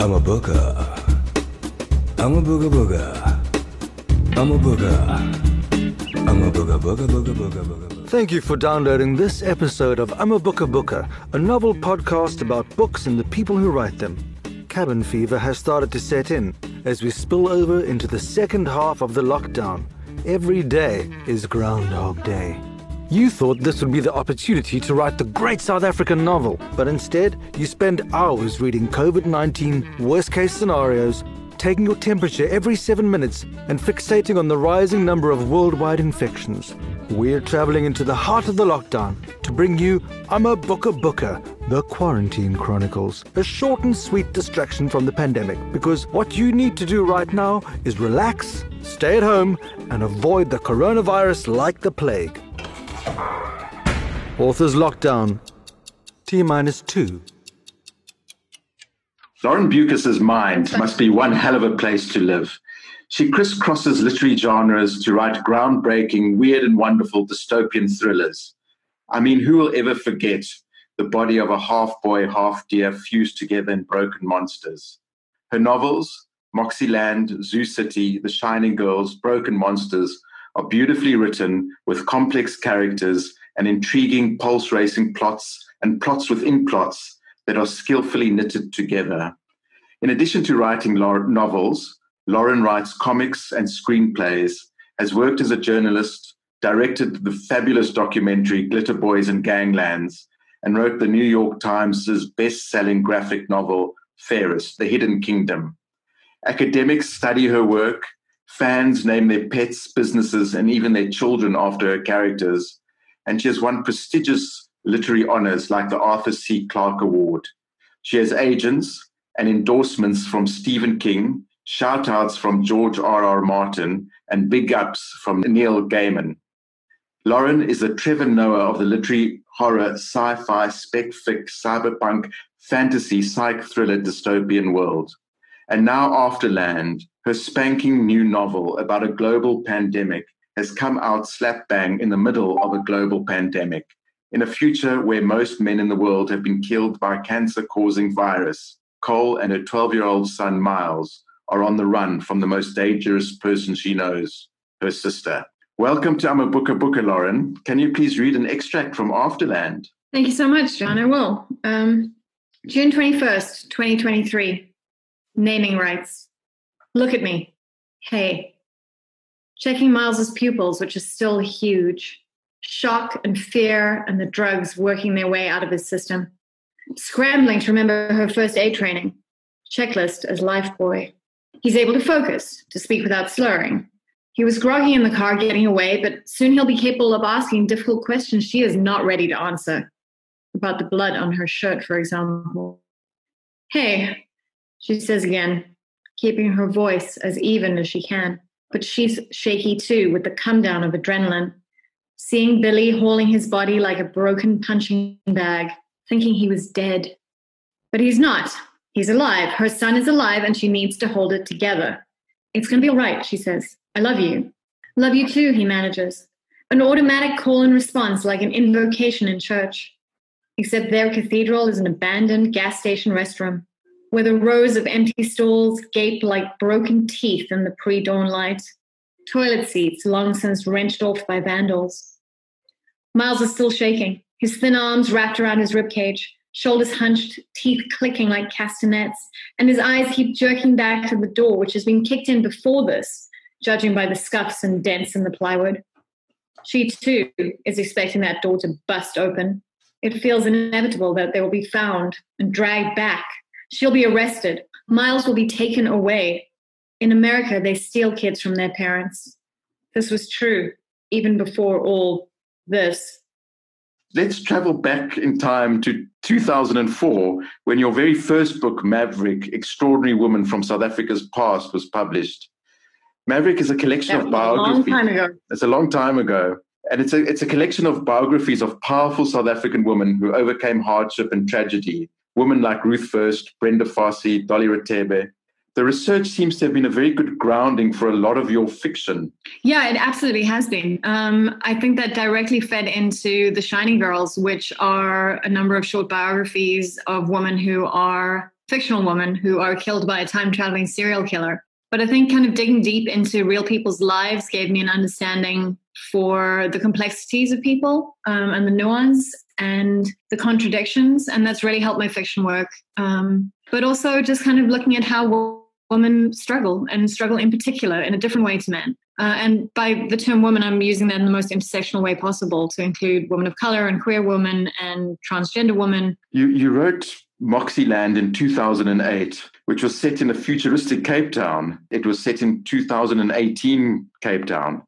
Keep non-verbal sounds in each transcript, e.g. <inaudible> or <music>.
I'm a booker. I'm a booger booger. I'm a booger. I'm a booger booger booger booger booger. Thank you for downloading this episode of I'm a Booker Booker, a novel podcast about books and the people who write them. Cabin fever has started to set in as we spill over into the second half of the lockdown. Every day is Groundhog Day. You thought this would be the opportunity to write the great South African novel, but instead, you spend hours reading COVID 19 worst case scenarios, taking your temperature every seven minutes, and fixating on the rising number of worldwide infections. We're traveling into the heart of the lockdown to bring you I'm a Booker Booker, The Quarantine Chronicles, a short and sweet distraction from the pandemic. Because what you need to do right now is relax, stay at home, and avoid the coronavirus like the plague. Author's Lockdown. T minus two. Lauren Beukes's mind must be one hell of a place to live. She crisscrosses literary genres to write groundbreaking, weird, and wonderful dystopian thrillers. I mean, who will ever forget the body of a half boy, half deer fused together in broken monsters? Her novels, Moxyland, Zoo City, The Shining Girls, Broken Monsters, are beautifully written with complex characters and intriguing pulse racing plots and plots within plots that are skillfully knitted together. In addition to writing novels, Lauren writes comics and screenplays, has worked as a journalist, directed the fabulous documentary Glitter Boys and Ganglands, and wrote the New York Times' best selling graphic novel, Fairest, The Hidden Kingdom. Academics study her work, fans name their pets, businesses, and even their children after her characters, and she has won prestigious literary honors like the Arthur C. Clarke Award. She has agents and endorsements from Stephen King, shout outs from George R. R. Martin, and big ups from Neil Gaiman. Lauren is a Trevor Noah of the literary horror, sci fi, spec fic, cyberpunk, fantasy, psych thriller dystopian world. And now, Afterland, her spanking new novel about a global pandemic, has come out slap bang in the middle of a global pandemic. In a future where most men in the world have been killed by cancer causing virus, Cole and her 12 year old son, Miles, are on the run from the most dangerous person she knows, her sister. Welcome to I'm a Booker Booker, Lauren. Can you please read an extract from Afterland? Thank you so much, John. I will. Um, June 21st, 2023. Naming rights. Look at me. Hey. Checking Miles's pupils, which is still huge. Shock and fear and the drugs working their way out of his system. Scrambling to remember her first aid training. Checklist as life boy. He's able to focus, to speak without slurring. He was groggy in the car getting away, but soon he'll be capable of asking difficult questions she is not ready to answer. About the blood on her shirt, for example. Hey, she says again, keeping her voice as even as she can. But she's shaky too with the come down of adrenaline. Seeing Billie hauling his body like a broken punching bag, thinking he was dead. But he's not. He's alive. Her son is alive, and she needs to hold it together. It's going to be all right, she says. I love you. Love you too, he manages. An automatic call and response like an invocation in church. Except their cathedral is an abandoned gas station restroom where the rows of empty stalls gape like broken teeth in the pre dawn light. Toilet seats long since wrenched off by vandals. Miles is still shaking, his thin arms wrapped around his ribcage shoulders hunched, teeth clicking like castanets, and his eyes keep jerking back to the door, which has been kicked in before this, judging by the scuffs and dents in the plywood. She too is expecting that door to bust open. It feels inevitable that they will be found and dragged back. She'll be arrested. Miles will be taken away. In America, they steal kids from their parents. This was true even before all this let's travel back in time to 2004 when your very first book, Maverick Extraordinary Woman from South Africa's Past, was published. Maverick is a collection that of biographies. A long time ago. It's a long time ago. And it's a, it's a collection of biographies of powerful South African women who overcame hardship and tragedy. Women like Ruth First, Brenda Fassie, Dolly Rathebe, the research seems to have been a very good grounding for a lot of your fiction. Yeah, it absolutely has been. Um, I think that directly fed into The Shining Girls, which are a number of short biographies of women who are fictional women who are killed by a time traveling serial killer. But I think kind of digging deep into real people's lives gave me an understanding for the complexities of people um, and the nuance and the contradictions. And that's really helped my fiction work. Um, but also just kind of looking at how women struggle and struggle in particular in a different way to men. Uh, and by the term woman, I'm using that in the most intersectional way possible to include women of color and queer women and transgender women. You, you wrote Moxyland in 2008, which was set in a futuristic Cape Town. It was set in 2018 Cape Town.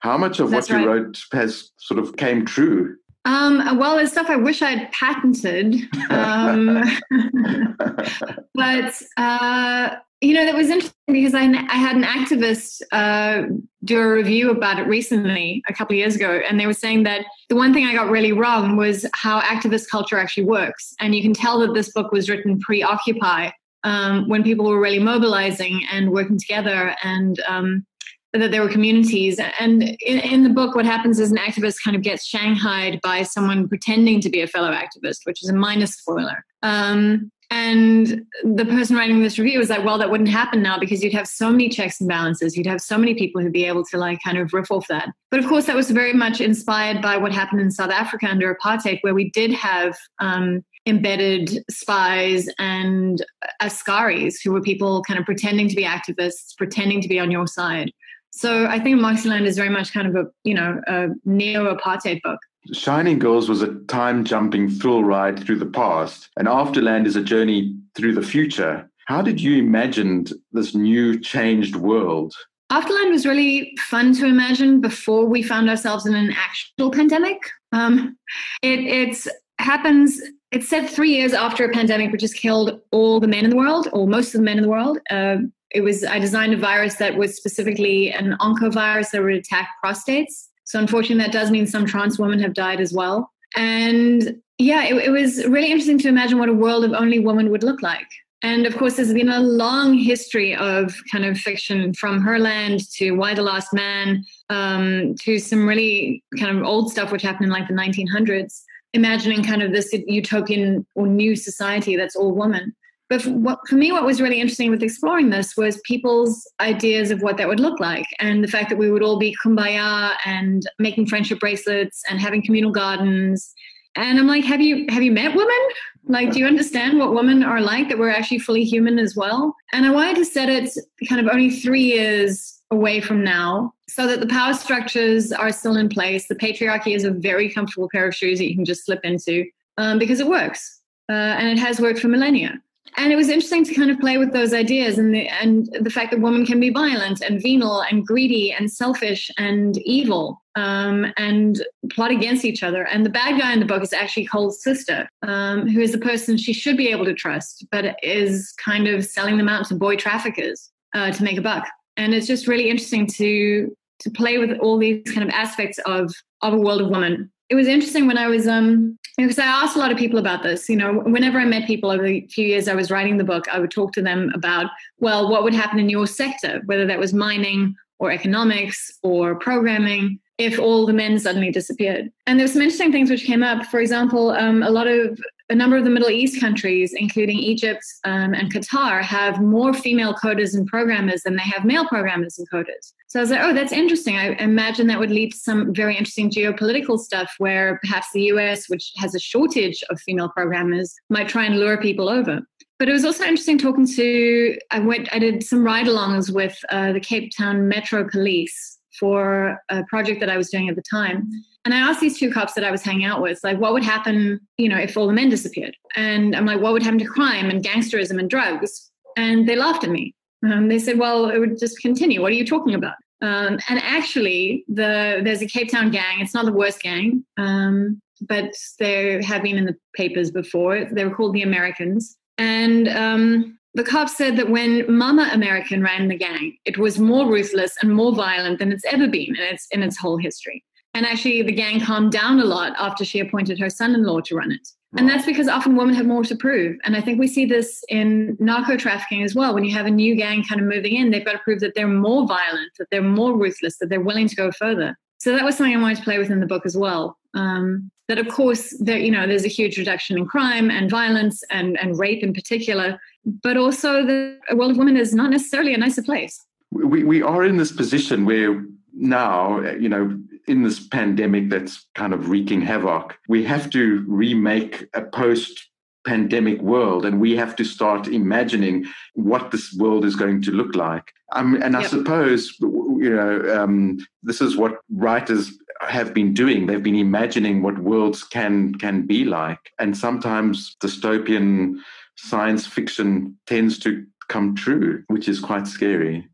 How much of That's what you right. wrote has sort of came true? Um, well, it's stuff I wish I'd patented. Um, <laughs> but uh, you know, that was interesting because I, I had an activist uh, do a review about it recently, a couple of years ago, and they were saying that the one thing I got really wrong was how activist culture actually works. And you can tell that this book was written pre Occupy, um, when people were really mobilizing and working together and um, that there were communities. And in, in, the book, what happens is an activist kind of gets shanghaied by someone pretending to be a fellow activist, which is a minor spoiler. Um, and the person writing this review was like, well, that wouldn't happen now because you'd have so many checks and balances. You'd have so many people who'd be able to like kind of riff off that. But of course, that was very much inspired by what happened in South Africa under apartheid, where we did have um, embedded spies and askaris who were people kind of pretending to be activists, pretending to be on your side. So I think Moxyland is very much kind of a, you know, a neo-apartheid book. Shining Girls was a time jumping thrill ride through the past, and Afterland is a journey through the future. How did you imagine this new changed world? Afterland was really fun to imagine before we found ourselves in an actual pandemic. Um, it it's, happens, it's set three years after a pandemic which has killed all the men in the world, or most of the men in the world. Uh, it was I designed a virus that was specifically an oncovirus that would attack prostates. So unfortunately, that does mean some trans women have died as well. And yeah, it, it was really interesting to imagine what a world of only women would look like. And of course, there's been a long history of kind of fiction from Herland to Y the Last Man um, to some really kind of old stuff which happened in like the 1900s, imagining kind of this utopian or new society that's all women. But for, what, for me, what was really interesting with exploring this was people's ideas of what that would look like, and the fact that we would all be kumbaya and making friendship bracelets and having communal gardens. And I'm like, have you have you met women? Like, do you understand what women are like? That we're actually fully human as well. And I wanted to set it kind of only three years away from now, so that the power structures are still in place. The patriarchy is a very comfortable pair of shoes that you can just slip into um, because it works, uh, and it has worked for millennia and it was interesting to kind of play with those ideas and the and the fact that women can be violent and venal and greedy and selfish and evil um, and plot against each other. And the bad guy in the book is actually Cole's sister, um, who is the person she should be able to trust, but is kind of selling them out to boy traffickers uh, to make a buck. And it's just really interesting to to play with all these kind of aspects of of a world of women it was interesting when I was um because I asked a lot of people about this. You know, whenever I met people over the few years I was writing the book, I would talk to them about, well, what would happen in your sector, whether that was mining or economics or programming, if all the men suddenly disappeared. And there were some interesting things which came up. For example, um, a lot of a number of the Middle East countries, including Egypt um, and Qatar, have more female coders and programmers than they have male programmers and coders. So I was like, oh, that's interesting. I imagine that would lead to some very interesting geopolitical stuff where perhaps the US, which has a shortage of female programmers, might try and lure people over. But it was also interesting talking to, I went, I did some ride alongs with uh, the Cape Town Metro Police for a project that I was doing at the time. And I asked these two cops that I was hanging out with, like, what would happen, you know, if all the men disappeared? And I'm like, what would happen to crime and gangsterism and drugs? And they laughed at me. Um, they said, well, it would just continue. What are you talking about? Um, and actually, the there's a Cape Town gang. It's not the worst gang, um, but they have been in the papers before. They were called the Americans. And um, the cops said that when Mama American ran the gang, it was more ruthless and more violent than it's ever been in its in its whole history. And actually, the gang calmed down a lot after she appointed her son in law to run it. And that's because often women have more to prove. And I think we see this in narco trafficking as well. When you have a new gang kind of moving in, they've got to prove that they're more violent, that they're more ruthless, that they're willing to go further. So that was something I wanted to play with in the book as well. Um, that of course there you know there's a huge reduction in crime and violence and and rape in particular, but also the world of women is not necessarily a nicer place. We we are in this position where now you know in this pandemic that's kind of wreaking havoc, we have to remake a post pandemic world and we have to start imagining what this world is going to look like um, and i yep. suppose you know um, this is what writers have been doing they've been imagining what worlds can can be like and sometimes dystopian science fiction tends to come true which is quite scary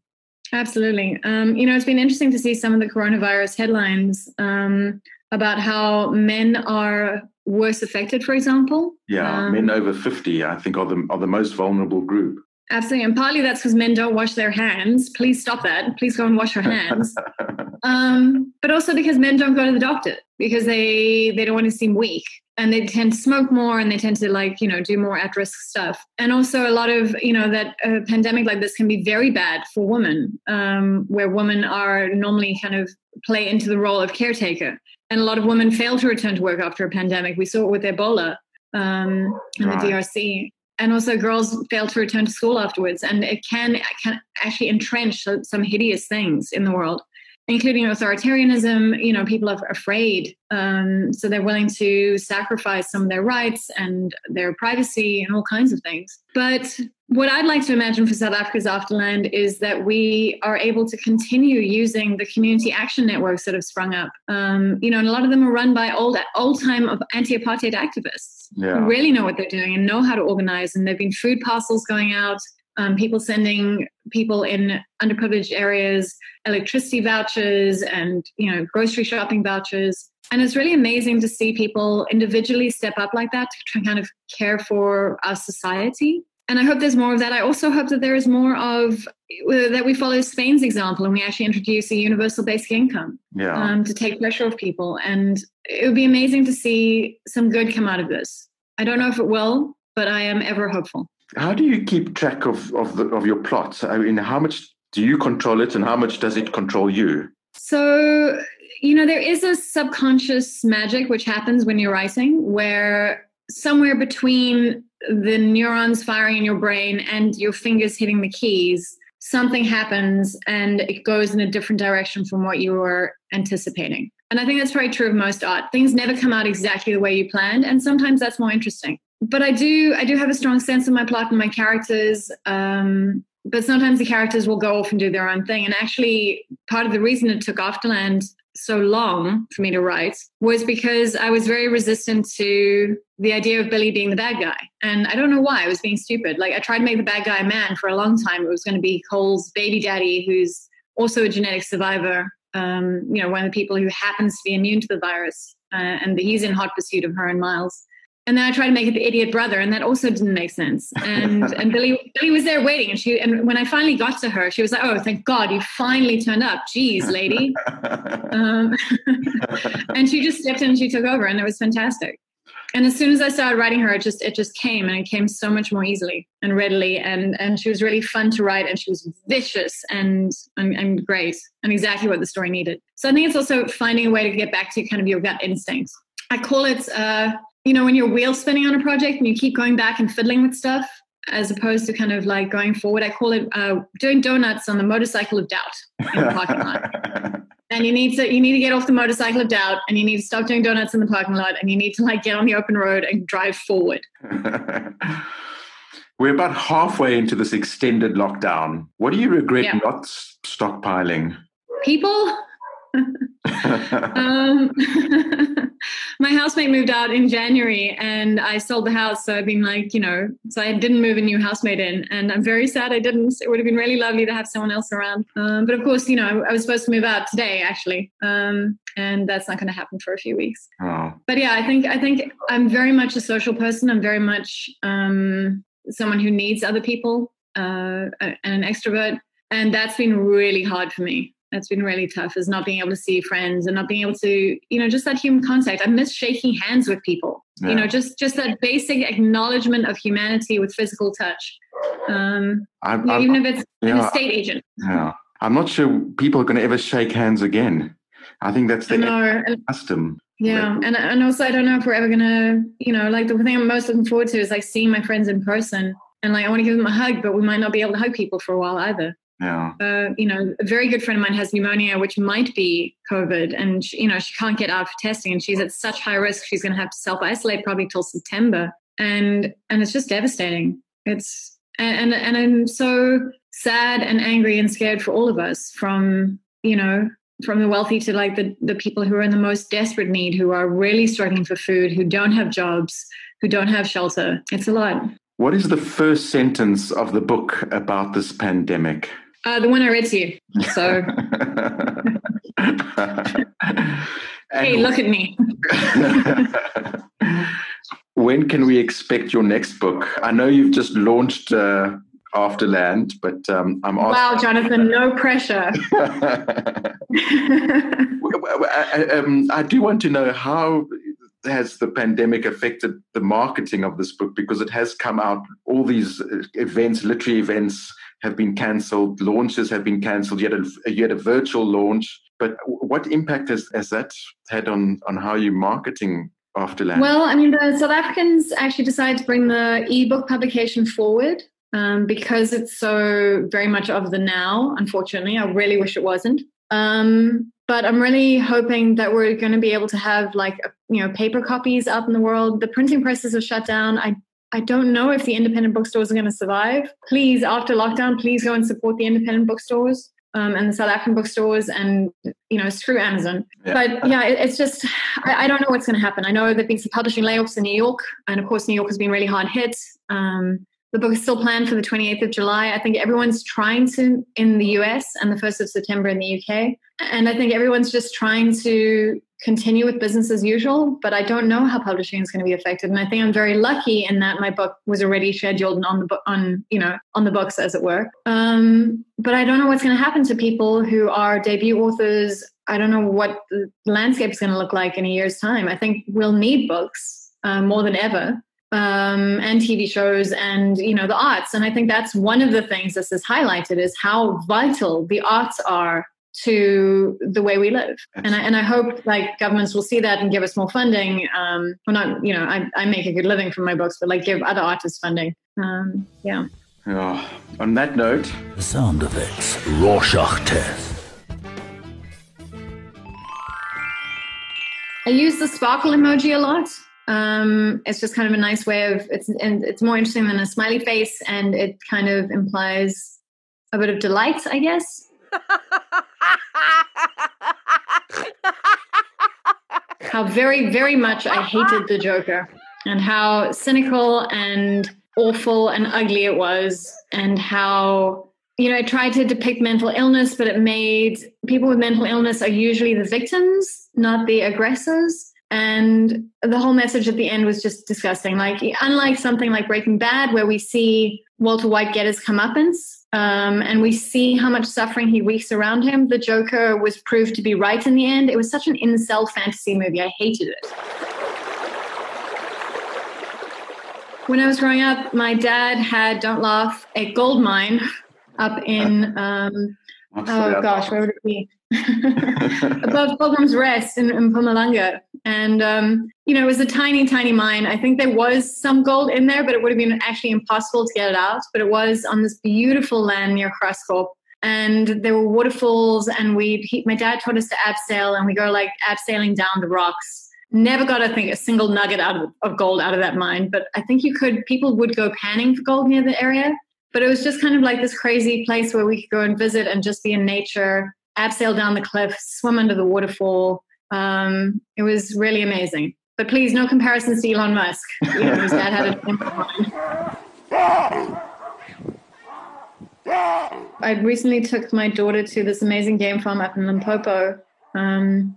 absolutely um, you know it's been interesting to see some of the coronavirus headlines um, about how men are worse affected, for example. Yeah, um, men over 50, I think, are the, are the most vulnerable group. Absolutely. And partly that's because men don't wash their hands. Please stop that. Please go and wash your hands. <laughs> um, but also because men don't go to the doctor because they, they don't want to seem weak and they tend to smoke more and they tend to like, you know, do more at risk stuff. And also a lot of, you know, that a pandemic like this can be very bad for women, um, where women are normally kind of play into the role of caretaker and a lot of women fail to return to work after a pandemic. We saw it with Ebola um, in right. the DRC. And also, girls fail to return to school afterwards, and it can can actually entrench some hideous things in the world including authoritarianism. You know, people are afraid, um, so they're willing to sacrifice some of their rights and their privacy and all kinds of things. But what I'd like to imagine for South Africa's Afterland is that we are able to continue using the community action networks that have sprung up. Um, you know, and a lot of them are run by old old time of anti-apartheid activists yeah. who really know what they're doing and know how to organize. And there've been food parcels going out um, people sending people in underprivileged areas electricity vouchers and you know grocery shopping vouchers. And it's really amazing to see people individually step up like that to try kind of care for our society. And i hope there's more of that. I also hope that there is more of uh, that we follow spain's example and we actually introduce a universal basic income yeah. um, to take pressure off people. And it would be amazing to see some good come out of this. I don't know if it will but i am ever hopeful how do you keep track of of, the, of your plots? I mean, how much do you control it, and how much does it control you? So you know, there is a subconscious magic which happens when you're writing, where somewhere between the neurons firing in your brain and your fingers hitting the keys, something happens and it goes in a different direction from what you were anticipating. And I think that's very true of most art. Things never come out exactly the way you planned, and sometimes that's more interesting but I do I do have a strong sense of my plot and my characters. Um, but sometimes the characters will go off and do their own thing. And actually, part of the reason it took Afterland so long for me to write was because I was very resistant to the idea of Billie being the bad guy. And I don't know why I was being stupid. Like I tried to make the bad guy a man for a long time. It was going to be Cole's baby daddy, who's also a genetic survivor. Um, you know, one of the people who happens to be immune to the virus, uh, and he's in hot pursuit of her and Miles and then I tried to make it the idiot brother, and that also didn't make sense. And <laughs> and Billie Billie was there waiting, and she and when I finally got to her, she was like, "Oh, thank God, you finally turned up. Jeez, lady." <laughs> um, <laughs> and she just stepped in and she took over, and it was fantastic. And as soon as I started writing her, it just it just came, and it came so much more easily and readily, and and she was really fun to write, and she was vicious and and, and great, and exactly what the story needed. So I think it's also finding a way to get back to kind of your gut instincts. I call it. Uh, you know, when you're wheel spinning on a project and you keep going back and fiddling with stuff, as opposed to kind of like going forward, I call it uh, doing donuts on the motorcycle of doubt in the parking lot. <laughs> and you need to you need to get off the motorcycle of doubt, and you need to stop doing donuts in the parking lot, and you need to like get on the open road and drive forward. <laughs> We're about halfway into this extended lockdown. What do you regret yeah. not stockpiling? People. <laughs> um, <laughs> my housemate moved out in January and I sold the house. So I've been like, you know, so I didn't move a new housemate in. And I'm very sad I didn't. It would have been really lovely to have someone else around. Um, but of course, you know, I, I, was supposed to move out today actually. Um, and that's not going to happen for a few weeks. Oh. But yeah, I think, I think I'm very much a social person. I'm very much um, someone who needs other people uh, and an extrovert. And that's been really hard for me that's been really tough is not being able to see friends and not being able to you know just that human contact. I miss shaking hands with people. Yeah. you know just just that basic acknowledgement of humanity with physical touch. Um I'm, I'm, even if it's yeah, an estate agent. yeah. I'm not sure people are going to ever shake hands again. I think that's the custom. Yeah, and and also I don't know if we're ever gonna, you know, like the thing I'm most looking forward to is like seeing my friends in person, and like I want to give them a hug, but we might not be able to hug people for a while either. Yeah. Uh, you know, a very good friend of mine has pneumonia, which might be COVID, and she, you know she can't get out for testing, and she's at such high risk. She's going to have to self isolate probably till September, and and it's just devastating. It's and and I'm so sad and angry and scared for all of us from you know from the wealthy to like the, the people who are in the most desperate need, who are really struggling for food, who don't have jobs, who don't have shelter. It's a lot. What is the first sentence of the book about this pandemic? Uh, the one I read to you. So, <laughs> hey, look at me. <laughs> when can we expect your next book? I know you've just launched uh, Afterland, but um, I'm asking. Wow, Jonathan, no pressure. <laughs> Um, I do want to know how has the pandemic affected the marketing of this book because it has come out all these uh, events literary events have been cancelled launches have been cancelled yet a, had a virtual launch but what impact has, has that had on on how you're marketing afterland well i mean the south africans actually decided to bring the ebook publication forward um, because it's so very much of the now. Unfortunately, I really wish it wasn't. Um, but I'm really hoping that we're going to be able to have like you know paper copies out in the world. The printing presses are shut down. I I don't know if the independent bookstores are going to survive. Please, after lockdown, please go and support the independent bookstores. Um, and the South African bookstores, and you know, screw Amazon. Yeah. But yeah, it, it's just I, I, don't know what's going to happen. I know there've been some publishing layoffs in New York, and of course, New York has been really hard hit. Um, the book is still planned for the 28th of July. I think everyone's trying to in the US and the 1st of September in the UK. And I think everyone's just trying to continue with business as usual, but I don't know how publishing is going to be affected. And I think I'm very lucky in that my book was already scheduled and on the book on, you know, on the books as it were. Um, but I don't know what's going to happen to people who are debut authors. I don't know what the landscape is going to look like in a year's time. I think we'll need books uh, more than ever um, and TV shows and you know the arts. And I think that's one of the things this has highlighted is how vital the arts are to the way we live. And I, and I hope like governments will see that and give us more funding. Um, well, not you know I, I make a good living from my books, but like give other artists funding. Um, yeah. Yeah. On that note, the sound effects Rorschach test. I use the sparkle emoji a lot. Um, it's just kind of a nice way of it's and it's more interesting than a smiley face, and it kind of implies a bit of delight, I guess. <laughs> how very, very much I hated the Joker, and how cynical and awful and ugly it was, and how you know, I tried to depict mental illness, but it made people with mental illness are usually the victims, not the aggressors. And the whole message at the end was just disgusting. Like, unlike something like Breaking Bad, where we see Walter White get his comeuppance, um, and we see how much suffering he wreaks around him, the Joker was proved to be right in the end. It was such an incel fantasy movie. I hated it. When I was growing up, my dad had, don't laugh, a gold mine up in, um, oh gosh, where would it be? <laughs> above Pilgrim's Rest in, in Mpumalanga. And, um, you know, it was a tiny, tiny mine. I think there was some gold in there, but it would have been actually impossible to get it out. But it was on this beautiful land near Graskop. And there were waterfalls, and he, my dad taught us to abseil, and we go like abseiling down the rocks. Never got, I think, a single nugget out of, of gold out of that mine. But I think you could, people would go panning for gold near the area. But it was just kind of like this crazy place where we could go and visit and just be in nature abseil down the cliff, swim under the waterfall. Um, it was really amazing. But please, no comparisons to Elon Musk. <laughs> You know, his dad had a I recently took my daughter to this amazing game farm up in Limpopo. Um,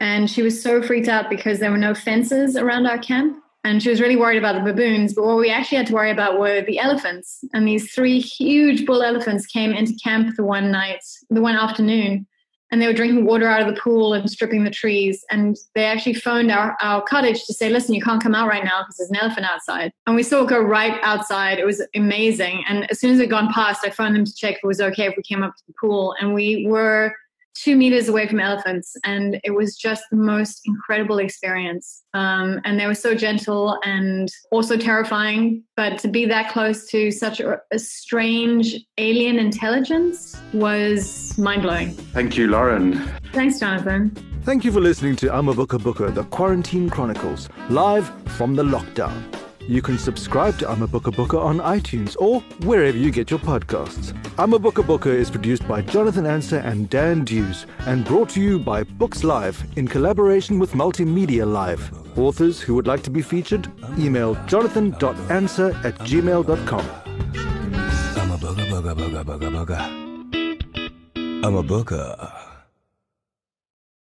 and she was so freaked out because there were no fences around our camp and she was really worried about the baboons. But what we actually had to worry about were the elephants. And these three huge bull elephants came into camp the one night, the one afternoon, and they were drinking water out of the pool and stripping the trees. And they actually phoned our, our cottage to say, listen, you can't come out right now because there's an elephant outside. And we saw it go right outside. It was amazing. And as soon as it gone past, I phoned them to check if it was okay if we came up to the pool. And we were two meters away from elephants, and it was just the most incredible experience. Um, and they were so gentle and also terrifying. But to be that close to such a, a strange alien intelligence was mind blowing. Thank you, Lauren. Thanks, Jonathan. Thank you for listening to I'm a Booker Booker, the Quarantine Chronicles, live from the lockdown. You can subscribe to I'm a Booker Booker on iTunes or wherever you get your podcasts. I'm a Booker Booker is produced by Jonathan Ancer and Dan Dews and brought to you by Books Live in collaboration with Multimedia Live. Authors who would like to be featured, email jonathan.answer at gmail.com. I'm a booker, booker, booker, booker, booker. I'm a booker.